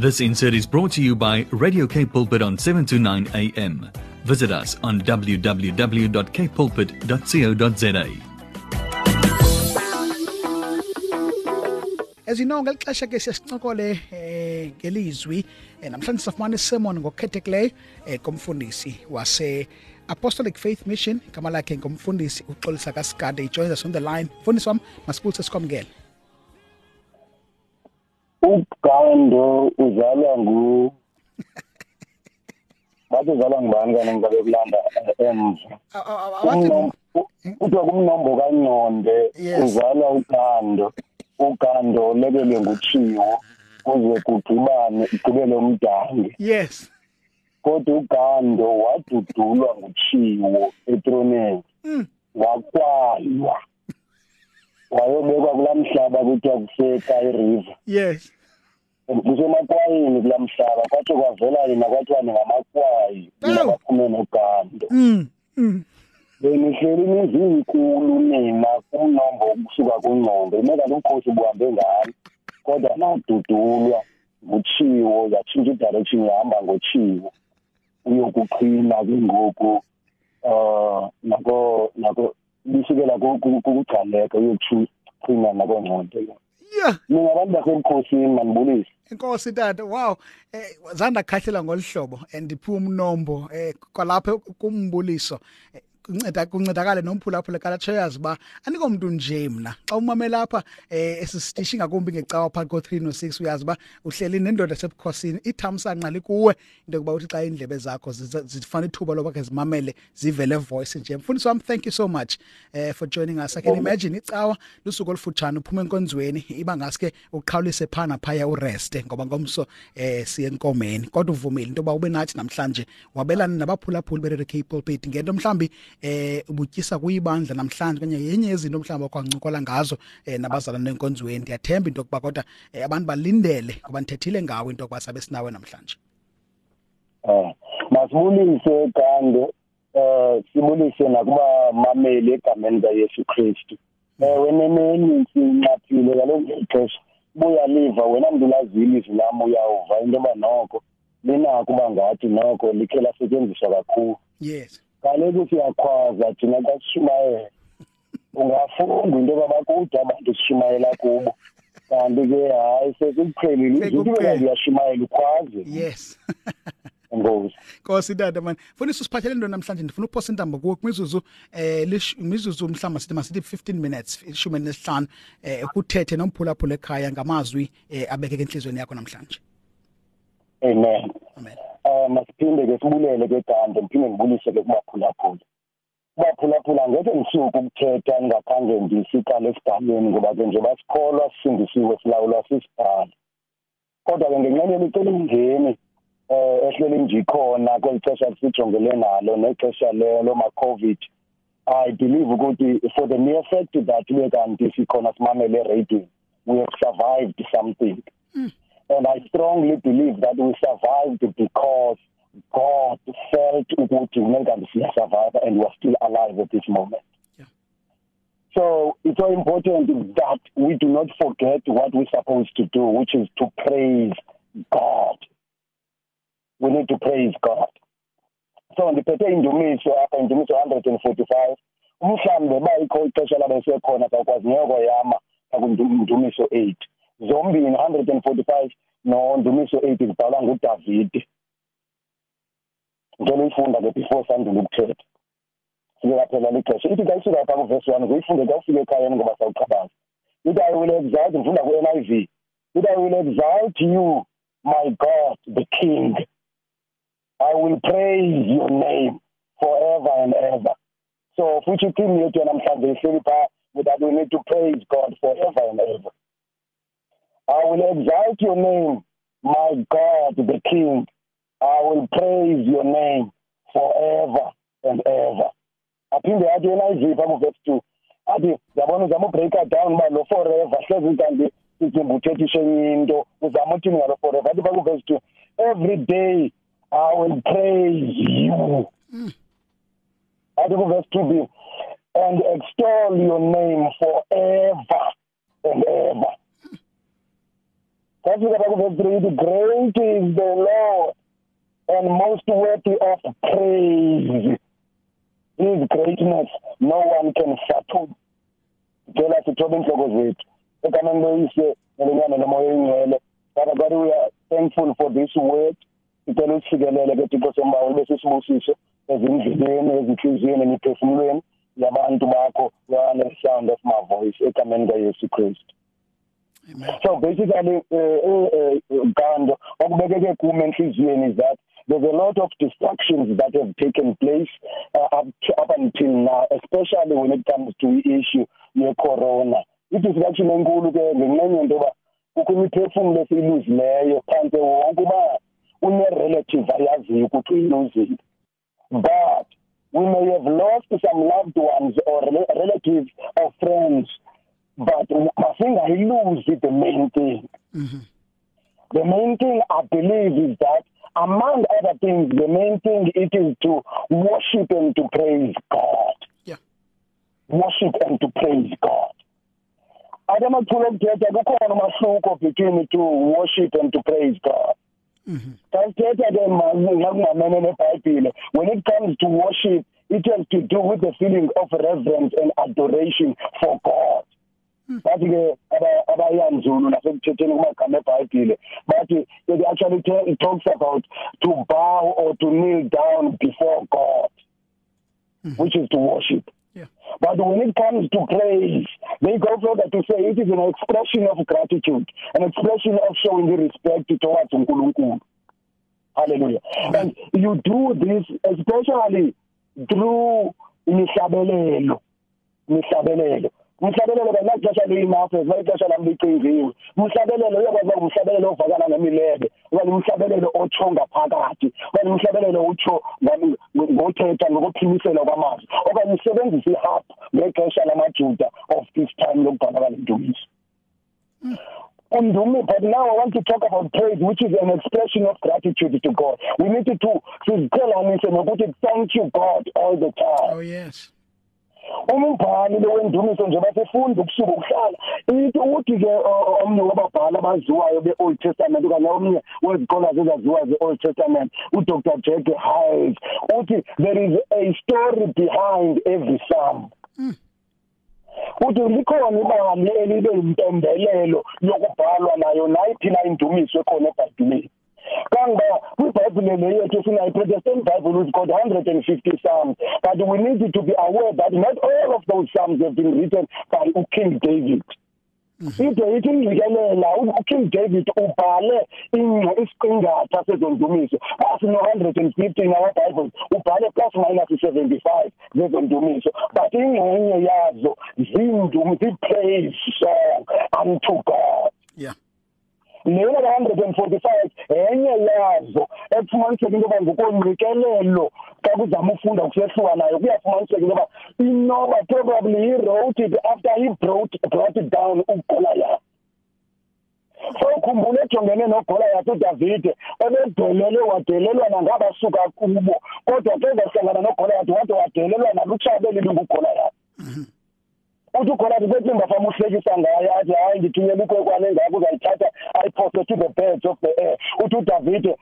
This insert is brought to you by Radio K Pulpit on 7 to 9 a.m. Visit us on www.kpulpit.co.za. As you know ngelixesha ke siyasincokole eh ngelizwi eh, namhlanje sifumana isermon ngokhethekileyo eh, komfundisi wase Apostolic Faith Mission igama lakhe ngumfundisi uxolisa kaSkade joins us on the line mfundisi wami masibulise sikwamukele ugando uzalwa ngu bathi uzalwa ngubani kani ngizabe kulanda emva Aw- aw- aw- awathi Umnom- u- kuthiwa kumnombo kaNconde Yes. uzalwa ugando ugando lebelwe nguchiwo kuze kugqibane igqibele umdange. Yes. Kodwa ugando wadudulwa nguchiwo etroneni Mm. wakwalwa. wayobekwa kulamhlaba kuthiwa kusekai river. Yes. Kusemakwayini kulamhlaba kwathi kwavela yena kwathiwa ningamakwayi abaphume nogando. Mm, mm. Benihleli nizikulu nina kunombo kusuka kungqondo. Ime kalukhosi buhambe ngani kodwa nadudulwa nguchiwo yatshintsha idirection yahamba ngochiwo uyokuqhina ke ngoku um nako nako lisukela kugcaleka uyokuqhina nakongconto yeah mina abantu basemkhosini manibulise inkosi tata wow. Eh zanda khahlela ngolihlobo and iphu umnombo eh kwalapha kumbuliso. eh, kunceda kuncedakala nomphulaphula kalatsho yazi ba aniko umuntu nje mina xa umamela lapha eh esisitishi ngakumbi ngecawa phakathi ko3 no6 uyazi ba uhleli nendoda sebukhosini ithamsanqa likuwe into yokuba uthi xa indlebe zakho ziza- zifana ithuba loba ke zimamele zivele voice nje. Mfundisi wami thank you so much eh for joining us. I can imagine icawa lusuku olufutshane uphuma enkonzweni iba ngaske uqhawulise phana phaya ureste ngoba ngomso eh siye enkomeni. Kodwa uvumile into yoba ube nathi namhlanje wabelana nabaphulaphuli be-radio cape pulpit ngento mhlambi eh ubutyisa kuyibandla namhlanje kanye yenye yezinto mhlawumbi okwancokola ngazo eh nabazalwane enkonzweni. Ndiyathemba into yokuba kodwa eh, abantu balindele ngoba ndithethile ngawo into yokuba sabe sinawe namhlanje. Eh masibulise kande eh sibulise nakuba mameli egameni likaYesu Kristu. Eh weneneni sinqaphile kaloku ixesha buya liva wena mntu lazili izwi lami uyawuva into yoba noko linako uba ngathi noko likhe lasetyenziswa kakhulu. Yes. Kaloku siyakhwaza thina xa sishumayela ungafunda into yoba bakude abantu sishumayela kubo kanti ke hayi sekuqhelile izinto Sekuqhele. ube uyashumayela ukhwaze yes enkosi Nkosi tata man. Mfundisi usiphathele into namhlanje ndifuna ukuphosa intambo kuwe kwimizuzu eh lish- imizuzu mhlamba sithi masithi 15 minutes ishumi nesihlanu eh kuthethe nomphulaphula ekhaya ngamazwi eh abekeke enhlizweni yakho namhlanje. amen Amen. Um masiphinde ke sibulele ke kanti ndiphinde ngibulise ke kubaphulaphula kubaphulaphula ngeke ndisuke ukuthetha ndingakhange ndisiqale esidalweni ngoba ke nje basikholwa sisindisiwe silawulwa sisibhali kodwa ke ngenxeni yemicelimngeni um ehleli njikhona kweli xesha sijongele nalo nexesha loma-covid i believe ukuthi for the mere fact that kube kanti sikhona simamele eradiweni we have survived something. And I strongly believe that we survived because God felt ukuthi kumele survive and we are still alive at this moment. Yeah. So it's so important that we do not forget what we're supposed to do, which is to praise God. We need to praise God. So ndiphethe indumiso apha indumiso 145 umhlambe bayikho ixesha labe sekhona bakwazi ngeke yama ngakundumiso 8 zombini 145 nondumiso 8 zibhalwa nguDavid ngeke uyifunda ke before sandule ukuthetha. Sike phela lixesha. Ithi xa isuka pha kuverse 1 uyifunde xa ekhayeni ngoba sawuqhabaza ithi I will exalt ngifunda ku-NIV ithi I will exalt you my God the King. I will praise your name forever and ever. So futhi ithini yethu namhlanje ihleli phaa that we need to praise God forever and ever I will exalt your name, my God, the King. I will praise your name forever and ever. Aphinde athi NIV pha kuverse 2. Athi yabona uzama ubreaka down uba lo forever hlezi kanti sithi uthethishe enye into uzama uthini ngalo forever athi pha kuverse 2 every day I will praise you. Athi kuverse 2b and extol your name forever and ever. Safika pha kuverse 3 ithi great is the Lord and most worthy of praise. His greatness no one can fathom. Tell us ithobe inhloko zethu. Egameni loyise. Father God we are thankful for this word. Sicela usikelele ke Thixo sembawo bese sibusiso ezindleleni eh. ezinhliziyweni nemiphefumulweni yabantu bakho the sound of my voice egameni kaYesu Kristu. So basically Gando okubekeke kuma enhliziyweni is that there's a lot of distractions that have taken place uh, up, to, up until now especially when it comes to the issue ye corona i-distraction enkulu ke ngenxenye into yoba kukho imiphefumulo esiyiluzileyo phantse wonke uba une-relative ayaziyo ukuthi uyiluzile. But we may have lost some loved ones or relatives or friends but masingayiluzi the main thing. Mm -hmm. the main thing i believe is that among other things the main thing it is to worship and to praise god. Yeah. Worship and to praise god. I don't adamathula okuthetha kukhona umahluko between to worship and to praise god. Ke ngakungamene neBhayibhile when it comes to worship it has to do with the feeling of reverence and adoration for God. Bathi ke abayanzulu nasekuthetheni kumagama eBhayibhile bathi it actually it talks about to bow or to kneel down before God mm which is to worship yeah. But when it comes to praise, they go further to say it is an expression of gratitude, an expression of showing the respect towards Nkulunkulu. Hallelujah. And you do this especially through imihlabelelo. Imihlabelelo. Umhlabelelo bengaxesha liyinapho ixesha lami licingiwe umhlabelelo uyakwazi umhlabelelo ovakala ngemilebe okanye umhlabelelo otsho ngaphakathi okanye umhlabelelo utsho ngothetha ngokuphimisela kwamazwi. Okanye usebenzisa ihap ngexesha lamajuda of this time lokubhala kwalendumiso undumi but now I want to talk about praise which is an expression of gratitude to God. We need to siziqhelanise nokuthi thank you God all the time. Oh yes umbhali lowendumiso nje basefunda ukusuka ukuhlala. Ithi uthi ke omnye wababhali abaziwayo beOld Testament kanye omnye wezikhola zezaziwa zeOld Testament uDr. Jack Hyles uthi there is a story behind every psalm. Mm. uthi likhona ibali elibe impembelelo yokubhalwa nayo nayiphi na indumiso ekhona eBhayibhelini kanga kwibhayibhile le yethu sinayo protestant bible is called 150 psalms but we need to be aware that not all of those psalms have been written by king david. Ide ithi ingcikelela uking david ubhale isiqingatha sezondumiso asino-150 nama-bibles ubhale plus minus 75 zezondumiso but ingxenye yazo zindumi zi-praise song unto god. Yeah. Lena ka-145 enye yazo ekufumaniseka into yoba ngokongqikelelo xa kuzama ufunda kusehluka nayo kuyafumaniseka into yoba inoba probably he wrote it after he brought, brought it down ugolayat sowukhumbula ejongene nogolayathi udavide ebedelele wadelelwana ngabasuka kubo kodwa ke zahlangana nogolayathi wade wadelelwa nalutshaba lingugolayathi uthi uGoliath bethi bafama uhlekisa ngaye athi hayi ngithunyela ikwekwane engako uzayithatha ayiphose to the birds of the air. Uthi uDavid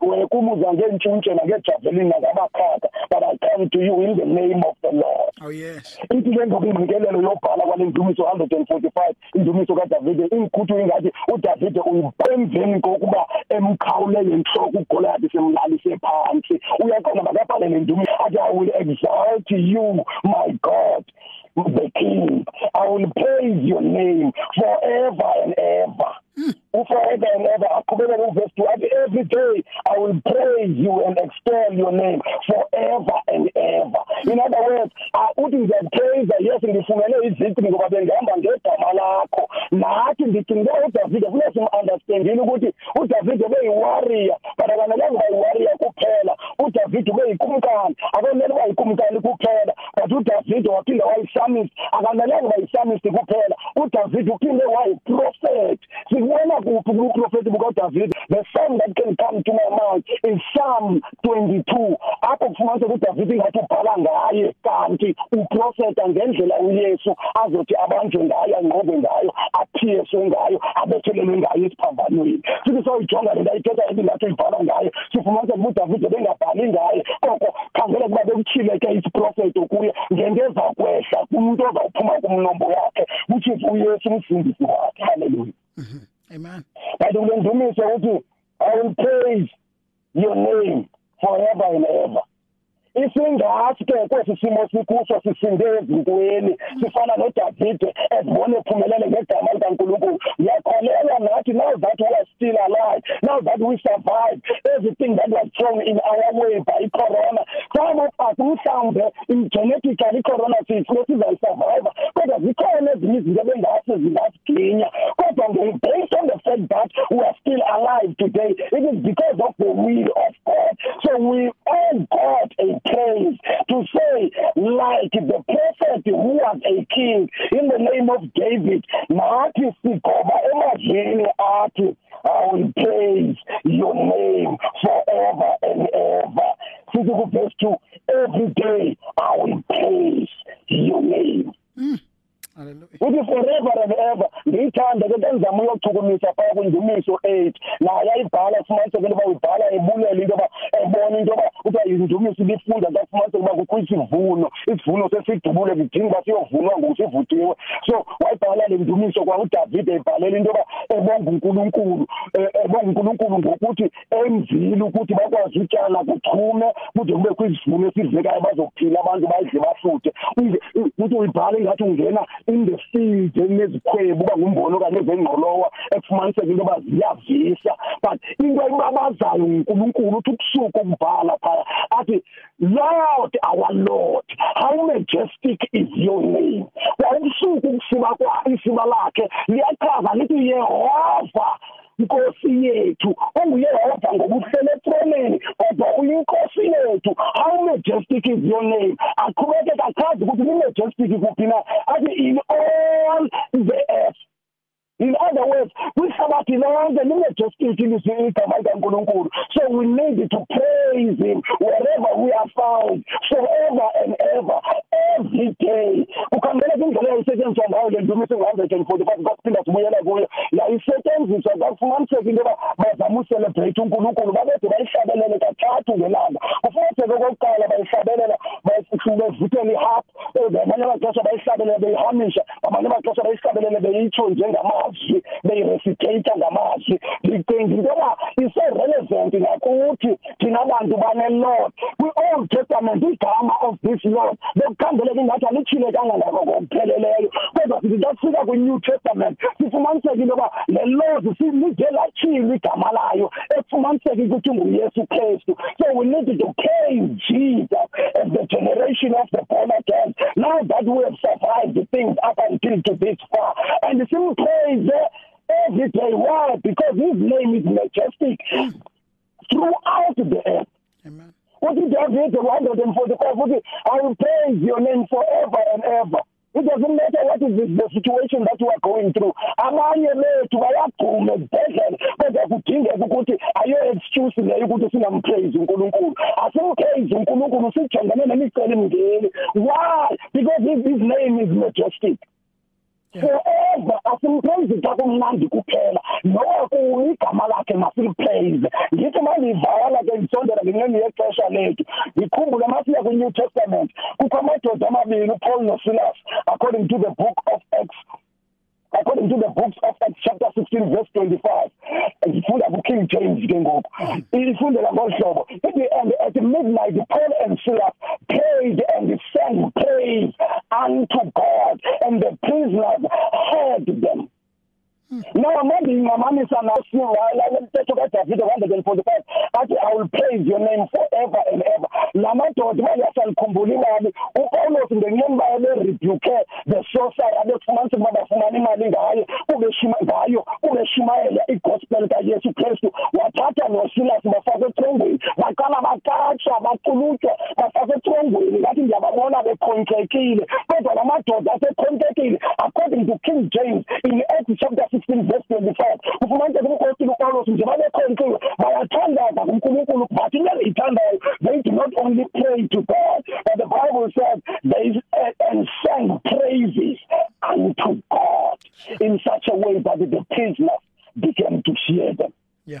wekumuza ngentshuntshe nangejavelin nakabakhaka but I come to you in the name of the Lord. Oh yes. Ithi ke ngokuyinkelelo yobhala kwale ndumiso 145 indumiso kaDavid inkuthi ingathi uDavid uyipemveni kokuba emkhawule yenhloko uGoliath semlalise phansi. Uyaqonda makabhale le ndumiso athi I will exalt you my God. The king. I will praise your name forever and ever. Mm. Forever and ever. Aqhubeka verse 2 every day I will praise you and extol your name forever and ever. In other words, i uthi ngiyakupraise yes ngifumene iziqi ngoba bengihamba ngegama lakho. Nathi ndicinga uDavid kuya sim understandile ukuthi uDavid beyiwarrior but akanelanga uba yiwarrior kuphela. uDavid beyikumkani akanele uba yikumkani kuphela but uDavid waphinda wayisamist akanelanga uba yisamist kuphela. uDavid uphinde wayiprofet sikubona kuphi kuprofeti bukaDavid? The song that can come to my mouth is Psalm 22 apho kufumanise ukuthi David ngathi ubhala ngaye kanti uprofeta ngendlela uYesu azothi abanjwe ngayo anqobe ngayo aphiyeswe ngayo abethelelwe ngayo esiphambanweni. Sithi soyijonga lento ayithetha ebingathi ibhala ngayo sifumanise ukuthi uDavid bengabhali ngaye. Koko khangela kuba bekuthileke isiprofeto kuye ngento ezakwehla kumuntu ozawuphuma kumnombo yakhe uThixo uYesu umsindisi wakhe. Haleluya Mm-hmm. amen. Kule ndumiso i will praise your name forever and ever. Isingathi ke kwesi simo sikuso sisinde ezintweni sifana noDavide ezibone ephumelele ngegama likaNkulunkulu yakholelwa nathi now that we are still alive now that we survived everything that was thrown in our way by corona some of us mhlawumbe in genetically corona sifuna sizayisurvive kodwa zikhona ezinye izinto ebengase zingasiginya kodwa based on the fact that we are still alive today it is because of the will of God. So we owe God a praise to say like the prophet who was a king in the name of David nathi sigoba emadleni athi I will praise your name forever and ever sithi ku verse 2 every day. I will praise your name mm. Hallelujah. uthi forever and ever. Ngiyithanda ke ngizama ukuchukumisa phaya kundumiso 8 naye ayibhala fumanise ke loba uyibhala ebulela into ba ebona into ba uthi indumiso ibifunda ngafumanise kuba kukho isivuno isivuno sesidubule kudinga ba siyovunwa ngusivutiwe so wayibhala le ndumiso kwa uDavid ebhalela into ba ebonga uNkulunkulu ebonga uNkulunkulu ngokuthi emzile ukuthi bakwazi utyala kuchume kude kube kwisivuno esidlekayo bazophila abantu bayidle bahluthe. Uthi uyibhala ngathi ungena in the field enezikhwebu uba ngumbono kanye ezengqolowa ekufumaniseka into yoba ziyavisa. But into ebabazayo uNkulunkulu uthi ubusuku ukubhala phaya. Athi Lord our Lord how majestic is your name. Ubusuku ukusiba kwa isiba lakhe liyachaza lithi Yehova inkosi yethu onguyehova ngobuhlele etroneni kodwa uyinkosi yethu. How majestic is your name? Aqhubeke achaze ukuthi ni-majestic kuphi na? Athi in all the earth. In other words, kwihlabathi lonke limajestic igama likaNkulunkulu. So we need to praise him wherever we are found forever and ever every day. Ukhangela indlela eyayisetshenziswa ngayo le ndumiso ngo-145 kwaphinda sibuyela kuyo. Yayisetshenziswa kwafumaniseka into yoba bazama ucelebrate uNkulunkulu babede bayihlabelele kathathu ngelanga. Kufumaniseka okokuqala bayihlabelela bevutela ihap ngamanye amaxesha bayihlabelele beyihamisha ngamanye amaxesha bayihlabelele beyitsho njengamazwi ngamazwi beyirecitator ngamazwi ndicinga into yoba ise-relevant nakuthi thina bantu bane-lord. Kwi-old testament igama of this lord bekukhangeleka ingathi alitshile kangangako kokupheleleyo kodwa sithi xa sifika kwi-new testament sifumaniseka into yoba le lord silide latshile igama layo ekufumaniseka ukuthi nguyesu kristu so we need to praise jesus as the generation of the born again now that we have survived the things up until to this far and simpraise every day. Why? Because his name is majestic throughout the earth. Amen. What did David 145? I will praise your name forever and ever. It doesn't matter what is the, situation that you are going through. Abanye bethu bayagcuma ezibhedlela kodwa kudingeka ukuthi ayo excuse leyo ukuthi singampraise uNkulunkulu. Asimpraise uNkulunkulu sijongene nemiceli Why? Because his, his name is majestic. Forever. Asimpraise xa kumnandi kuphela. Noba kuyo igama lakhe masilipraise ngithi mandivala ke ndisondela ngenxeni yexesha lethu ndikhumbule masiya kwi-new testament kukho amadoda amabini upaul nosilas according to the book of acts according to the books of Acts chapter 16 verse 25 ifunda ku King James ke ngoku. Ifundela ngohlobo. Ithi and at midnight Paul and Silas prayed and sang praise unto God. And the prisoners heard them Now maybe ngingamanisa nawo la lemthetho kaDavid 145 athi I will praise your name forever and ever lamadoda bayasalikhumbula imali uPaulos ngenyeni baye rebuke the sorcerer abefumanisa ukuba bafumana imali ngayo kube shima ngayo kube shimayela igospel kaYesu Kristu wathatha noSilas bafaka etrongweni baqala bakatsha baqulutshwa baqulutshwa bafakwe etrongweni ngathi ndiyababona bekhontekile kodwa la asekhontekile according to king james in acts chapter 16 verse 25 ufumaniseka umkhosi upawulos nje babekhonkiwe bayathandaza kunkulunkulu but into eziyithandayo they do not only pray to god but the bible says they uh, and sang praises unto god in such a way that the prisoners began to hear them. Yeah.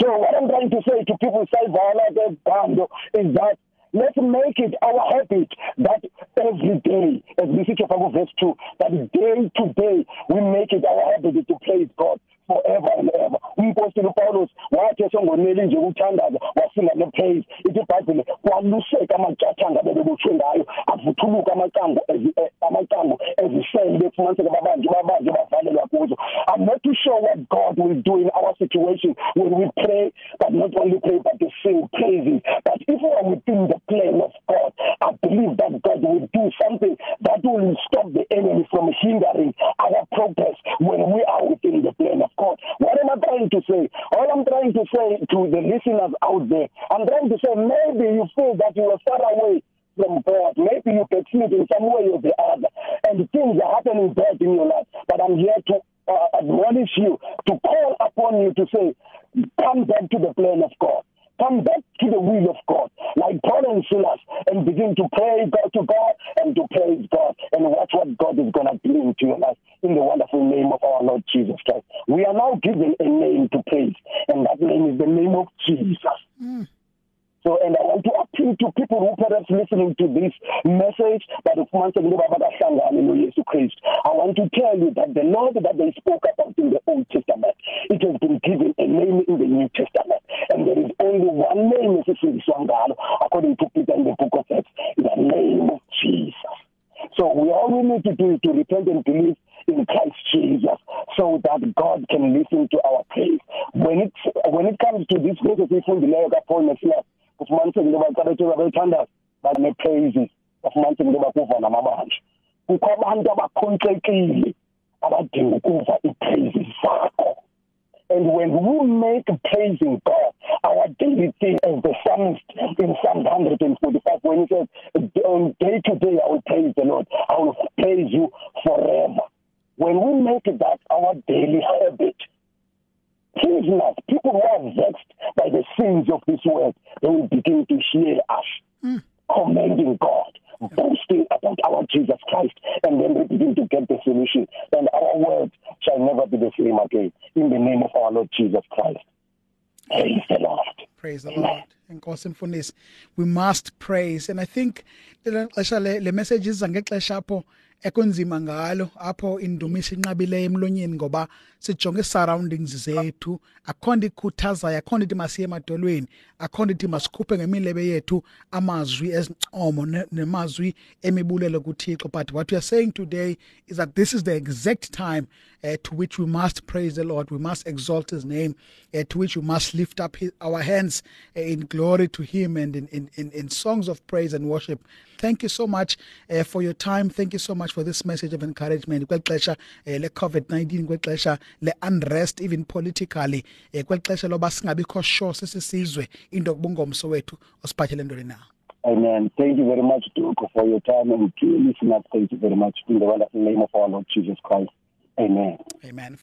So what i'm trying to say to people sayvala the bando is that let's make it our habit that every day as we see from verse 2 that day to day we make it our habit to praise god wathi esongoneli nje ukuthandaza ithi iBhayibheli kwaluseka bebekuthwe ngayo avuthuluka amacango eh, amacango ezisele babanje babanje bavalelwa kuzo. I'm not too sure what god will do in our situation when we pray but not only pray but to sing praises. But if we are within the plan of god i believe that god will do something that will stop the enemy from hindering our progress when we are within the plan of God. Am I trying to say? All I'm trying to say to the listeners out there, I'm trying to say maybe you feel that you are far away from God. Maybe you succeed in some way or the other, and things are happening bad in your life. But I'm here to uh, admonish you, to call upon you to say, come back to the plan of God. Come back to the will of God, like Paul and Silas, and begin to pray God to God and to praise God and watch what God is going to bring to your life in the wonderful name of our Lord Jesus Christ. We are now given a name to praise, and that name is the name of Jesus. Mm. So, and I want to appeal to people who perhaps listening to this message that of I want to tell you that the Lord that they spoke about in the Old Testament, it has been given a name in the New Testament. And there is only one name, according to Peter in the book of Acts, the name of Jesus. So we all we need to do is to repent and believe in Christ Jesus so that God can listen to our praise. When it when it comes to this message, Paul Messiah, kufumaniseke into bacabetheka bayithandaza bane-praises bafumaniseke into bakuva namabandla kukho abantu abakhontlekile abadinga ukuva ii-praises zakho And when we make praising God daily as the psalmist in Psalm 145, when he says, on day to day I will praise the Lord, I will praise you forever. When we make that our daily habit, prisoners, people who are vexed by the sins of this world, they will begin to hear us mm. commending God, boasting about our Jesus Christ, and then they begin to get the solution. And our words shall never be the same again. In the name of our Lord Jesus Christ. Praise the Lord. Praise the Lord. Enkosi mfundisi. We must praise. And I think le message is ngexesha apho ekunzima ngalo apho indumiso inqabileyo emlonyeni ngoba sijonge surroundings zethu. Akhonto ikhuthazayo akhonto ithi masiye emadolweni akhonto ithi masikhuphe ngemilebe yethu amazwi ezincomo nemazwi emibulelo kuThixo. But what we are saying today is that this is the exact time uh, to which we must praise the Lord. We must exalt his name uh, to which we must lift up his, our hands uh, in glory to him and in, in, in, in songs of praise and worship thank you so much uh, for your time thank you so much for this message of encouragement kwexesha uh, le COVID-19 kwexesha le unrest even politically uh, kwexesha loba singabikho sure sesisizwe into kubungomso wethu osiphathele ntoni na Amen. Thank you very much, Duke, for your time and to listeners. Thank you very much in the wonderful name of our Lord Jesus Christ. Amen. Amen.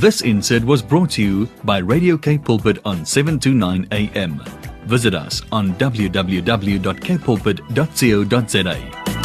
This insert was brought to you by Radio K Pulpit on 729 AM. Visit us on www.kpulpit.co.za.